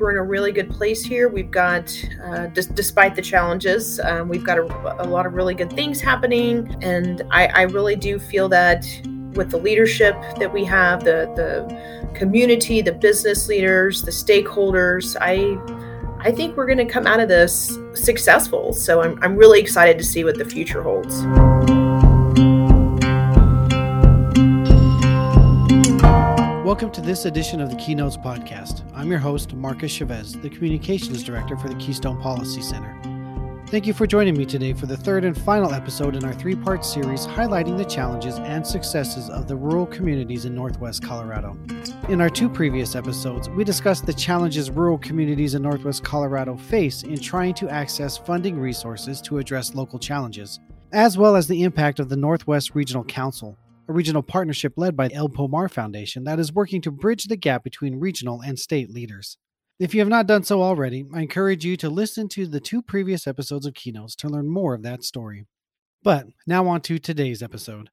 we're in a really good place here. We've got, uh, d- despite the challenges, um, we've got a, a, lot of really good things happening. And I, I really do feel that with the leadership that we have, the, the community, the business leaders, the stakeholders, I, I think we're going to come out of this successful. So I'm, I'm really excited to see what the future holds. Welcome to this edition of the Keynotes Podcast. I'm your host, Marcus Chavez, the Communications Director for the Keystone Policy Center. Thank you for joining me today for the third and final episode in our three part series highlighting the challenges and successes of the rural communities in Northwest Colorado. In our two previous episodes, we discussed the challenges rural communities in Northwest Colorado face in trying to access funding resources to address local challenges, as well as the impact of the Northwest Regional Council a regional partnership led by the El Pomar Foundation that is working to bridge the gap between regional and state leaders. If you have not done so already, I encourage you to listen to the two previous episodes of Keynotes to learn more of that story. But now on to today's episode.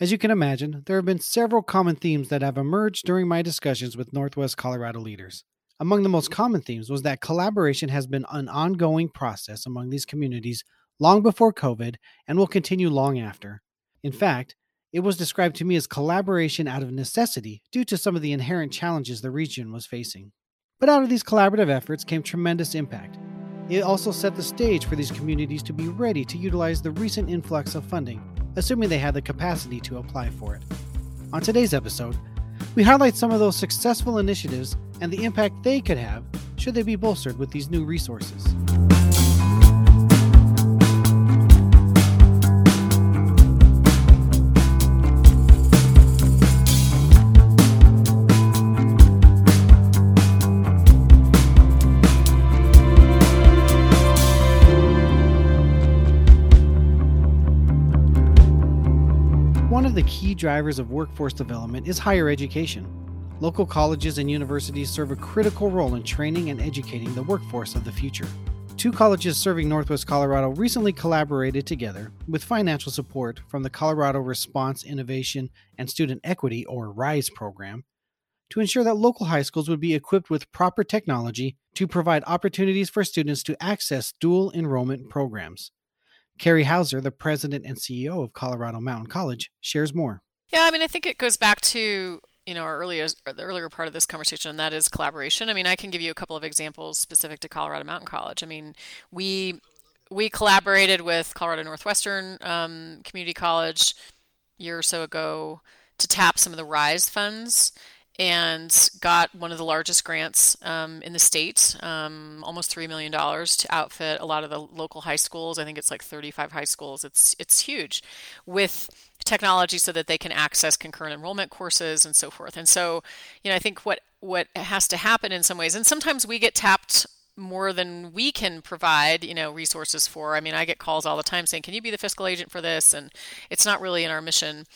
As you can imagine, there have been several common themes that have emerged during my discussions with Northwest Colorado leaders. Among the most common themes was that collaboration has been an ongoing process among these communities long before COVID and will continue long after. In fact, it was described to me as collaboration out of necessity due to some of the inherent challenges the region was facing. But out of these collaborative efforts came tremendous impact. It also set the stage for these communities to be ready to utilize the recent influx of funding, assuming they had the capacity to apply for it. On today's episode, we highlight some of those successful initiatives and the impact they could have should they be bolstered with these new resources. Key drivers of workforce development is higher education. Local colleges and universities serve a critical role in training and educating the workforce of the future. Two colleges serving Northwest Colorado recently collaborated together with financial support from the Colorado Response Innovation and Student Equity, or RISE program, to ensure that local high schools would be equipped with proper technology to provide opportunities for students to access dual enrollment programs. Carrie Hauser, the president and CEO of Colorado Mountain College, shares more. Yeah, I mean, I think it goes back to you know our earlier the earlier part of this conversation, and that is collaboration. I mean, I can give you a couple of examples specific to Colorado Mountain College. I mean, we we collaborated with Colorado Northwestern um, Community College year or so ago to tap some of the Rise funds and got one of the largest grants um, in the state, um, almost $3 million to outfit a lot of the local high schools. I think it's like 35 high schools. It's, it's huge with technology so that they can access concurrent enrollment courses and so forth. And so, you know, I think what, what has to happen in some ways, and sometimes we get tapped more than we can provide you know resources for i mean i get calls all the time saying can you be the fiscal agent for this and it's not really in our mission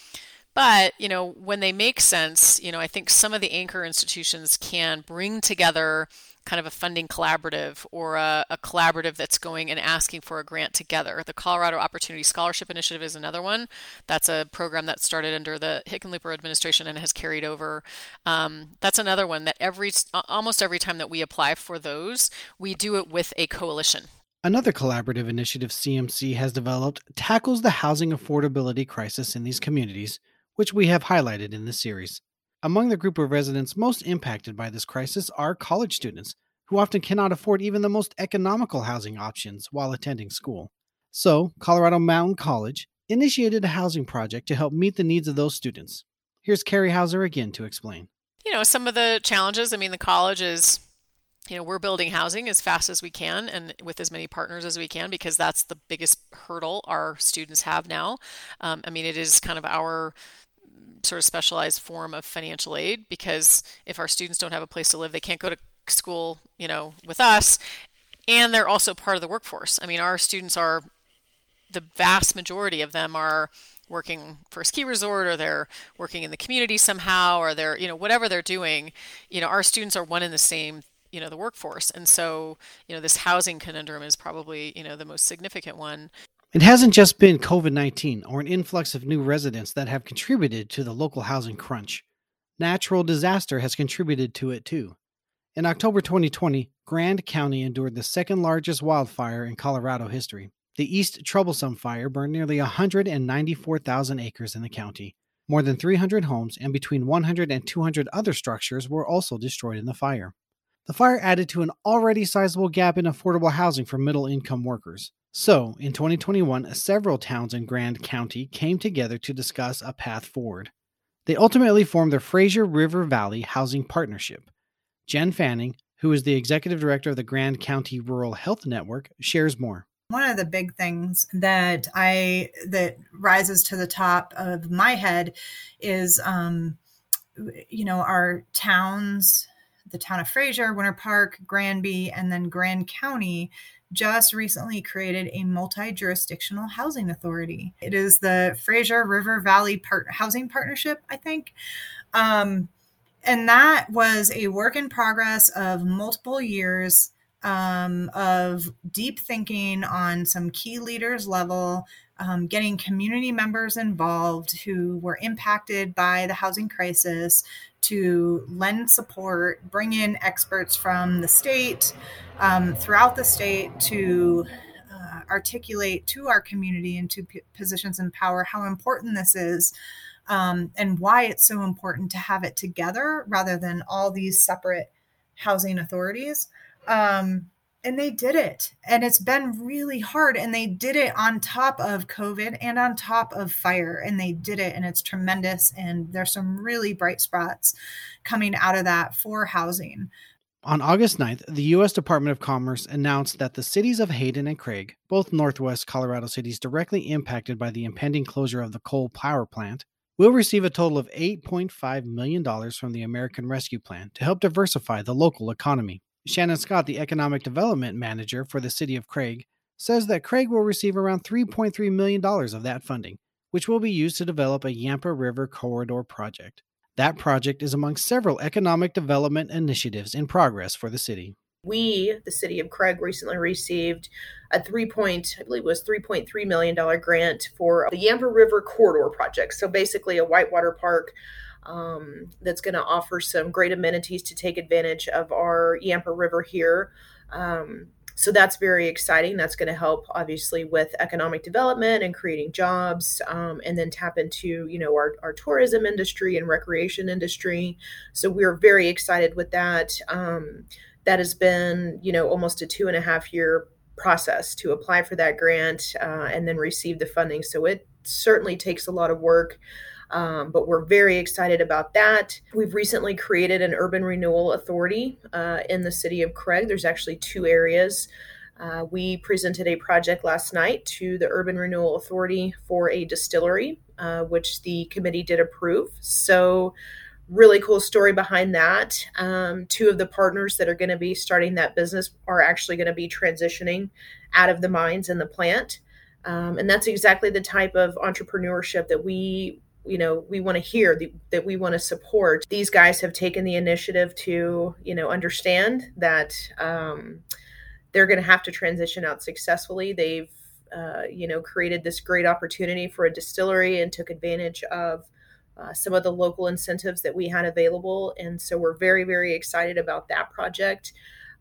but, you know, when they make sense, you know, I think some of the anchor institutions can bring together kind of a funding collaborative or a, a, collaborative that's going and asking for a grant together. The Colorado Opportunity Scholarship Initiative is another one. That's a program that started under the Hickenlooper administration and has carried over. Um, that's another one that every almost every time that we apply for those, we do it with a coalition. Another collaborative initiative CMC has developed tackles the housing affordability crisis in these communities which we have highlighted in this series. Among the group of residents most impacted by this crisis are college students, who often cannot afford even the most economical housing options while attending school. So, Colorado Mountain College initiated a housing project to help meet the needs of those students. Here's Carrie Hauser again to explain. You know, some of the challenges, I mean, the college is you know we're building housing as fast as we can and with as many partners as we can because that's the biggest hurdle our students have now um, i mean it is kind of our sort of specialized form of financial aid because if our students don't have a place to live, they can't go to school, you know, with us, and they're also part of the workforce. I mean, our students are the vast majority of them are working for a ski resort or they're working in the community somehow or they're you know whatever they're doing you know our students are one in the same you know the workforce. And so you know this housing conundrum is probably you know the most significant one it hasn't just been COVID 19 or an influx of new residents that have contributed to the local housing crunch. Natural disaster has contributed to it too. In October 2020, Grand County endured the second largest wildfire in Colorado history. The East Troublesome Fire burned nearly 194,000 acres in the county. More than 300 homes and between 100 and 200 other structures were also destroyed in the fire. The fire added to an already sizable gap in affordable housing for middle income workers. So, in 2021, several towns in Grand County came together to discuss a path forward. They ultimately formed the Fraser River Valley Housing Partnership. Jen Fanning, who is the executive director of the Grand County Rural Health Network, shares more. One of the big things that I that rises to the top of my head is, um, you know, our towns, the town of Fraser, Winter Park, Granby, and then Grand County just recently created a multi-jurisdictional housing authority. It is the Fraser River Valley Part- Housing Partnership, I think. Um, and that was a work in progress of multiple years um, of deep thinking on some key leaders level um, getting community members involved who were impacted by the housing crisis to lend support bring in experts from the state um, throughout the state to uh, articulate to our community and to p- positions in power how important this is um, and why it's so important to have it together rather than all these separate housing authorities. Um, and they did it. And it's been really hard. And they did it on top of COVID and on top of fire. And they did it. And it's tremendous. And there's some really bright spots coming out of that for housing. On August 9th, the U.S. Department of Commerce announced that the cities of Hayden and Craig, both northwest Colorado cities directly impacted by the impending closure of the coal power plant, will receive a total of $8.5 million from the American Rescue Plan to help diversify the local economy. Shannon Scott, the Economic Development Manager for the City of Craig, says that Craig will receive around $3.3 million of that funding, which will be used to develop a Yampa River Corridor project. That project is among several economic development initiatives in progress for the city we, the city of Craig, recently received a three point, I believe it was three point three million dollar grant for the Yampa River Corridor project. So basically, a whitewater park um, that's going to offer some great amenities to take advantage of our Yampa River here. Um, so that's very exciting. That's going to help, obviously, with economic development and creating jobs, um, and then tap into you know our, our tourism industry and recreation industry. So we're very excited with that. Um, that has been, you know, almost a two and a half year process to apply for that grant uh, and then receive the funding. So it certainly takes a lot of work. Um, but we're very excited about that. We've recently created an urban renewal authority uh, in the city of Craig. There's actually two areas. Uh, we presented a project last night to the Urban Renewal Authority for a distillery, uh, which the committee did approve. So really cool story behind that. Um, two of the partners that are going to be starting that business are actually going to be transitioning out of the mines and the plant. Um, and that's exactly the type of entrepreneurship that we you know we want to hear the, that we want to support these guys have taken the initiative to you know understand that um, they're going to have to transition out successfully they've uh, you know created this great opportunity for a distillery and took advantage of uh, some of the local incentives that we had available. And so we're very, very excited about that project.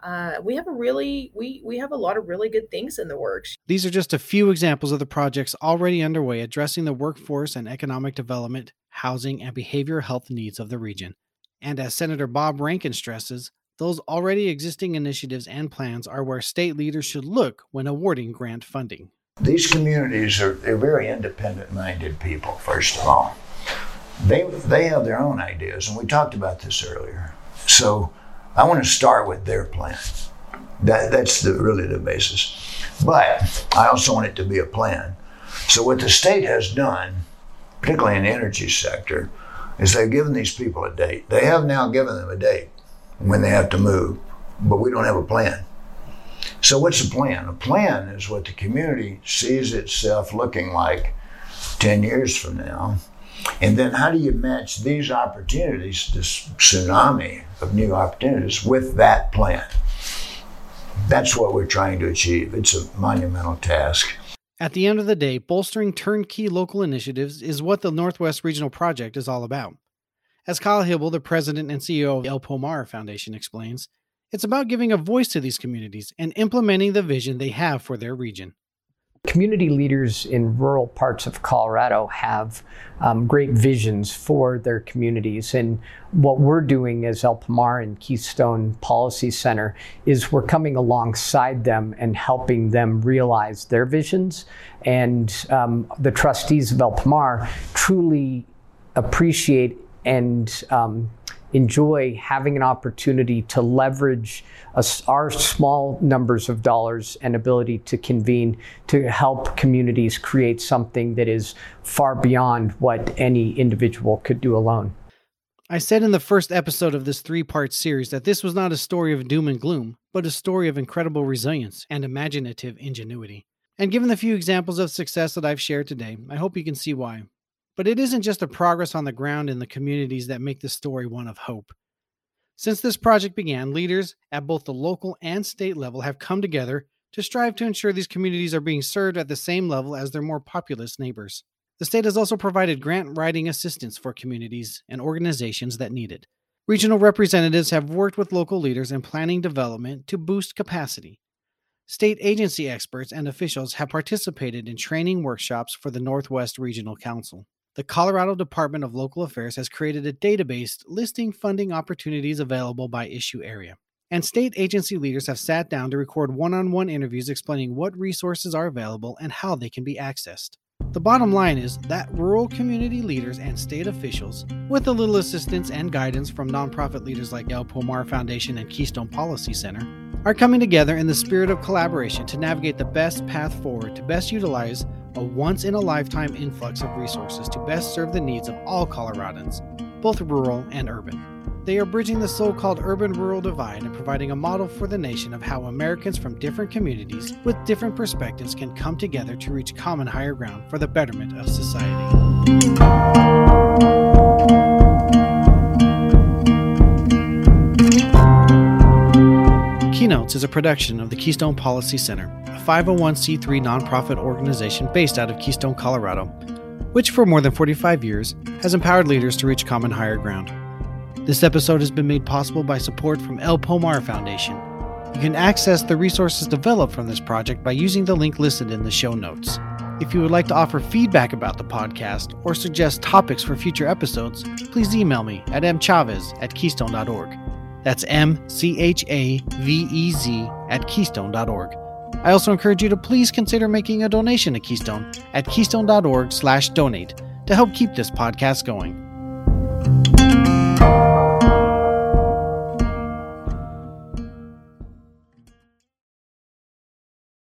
Uh, we have a really we we have a lot of really good things in the works. These are just a few examples of the projects already underway addressing the workforce and economic development, housing, and behavioral health needs of the region. And as Senator Bob Rankin stresses, those already existing initiatives and plans are where state leaders should look when awarding grant funding. These communities are they're very independent minded people, first of all they they have their own ideas, and we talked about this earlier. So I want to start with their plan. That that's the, really the basis. But I also want it to be a plan. So what the state has done, particularly in the energy sector, is they've given these people a date. They have now given them a date when they have to move, but we don't have a plan. So what's the plan? A plan is what the community sees itself looking like 10 years from now and then how do you match these opportunities, this tsunami of new opportunities, with that plan? That's what we're trying to achieve. It's a monumental task. At the end of the day, bolstering turnkey local initiatives is what the Northwest Regional Project is all about. As Kyle Hybl, the president and CEO of El Pomar Foundation, explains, It's about giving a voice to these communities and implementing the vision they have for their region. Community leaders in rural parts of Colorado have um, great visions for their communities. And what we're doing as El Pomar and Keystone Policy Center is we're coming alongside them and helping them realize their visions. And um, the trustees of El Pomar truly appreciate and um, enjoy having an opportunity to leverage our small numbers of dollars and ability to convene to help communities create something that is far beyond what any individual could do alone. I said in the first episode of this three part series that this was not a story of doom and gloom, but a story of incredible resilience and imaginative ingenuity. And given the few examples of success that I've shared today, I hope you can see why. But it isn't just the progress on the ground in the communities that make this story one of hope. Since this project began, leaders at both the local and state level have come together to strive to ensure these communities are being served at the same level as their more populous neighbors. The state has also provided grant writing assistance for communities and organizations that need it. Regional representatives have worked with local leaders in planning development to boost capacity. State agency experts and officials have participated in training workshops for the Northwest Regional Council the Colorado Department of Local Affairs has created a database listing funding opportunities available by issue area. And state agency leaders have sat down to record one on one interviews explaining what resources are available and how they can be accessed. The bottom line is that rural community leaders and state officials, with a little assistance and guidance from nonprofit leaders like El Pomar Foundation and Keystone Policy Center, are coming together in the spirit of collaboration to navigate the best path forward to best utilize a once in a lifetime influx of resources to best serve the needs of all Coloradans, both rural and urban. They are bridging the so called urban rural divide and providing a model for the nation of how Americans from different communities with different perspectives can come together to reach common higher ground for the betterment of society. Keynotes is a production of the Keystone Policy Center, a 501c3 nonprofit organization based out of Keystone, Colorado, which for more than 45 years has empowered leaders to reach common higher ground. This episode has been made possible by support from El Pomar Foundation. You can access the resources developed from this project by using the link listed in the show notes. If you would like to offer feedback about the podcast or suggest topics for future episodes, please email me at mchavez at keystone.org. That's M C H A V E Z at keystone.org. I also encourage you to please consider making a donation to Keystone at keystone.org/donate to help keep this podcast going.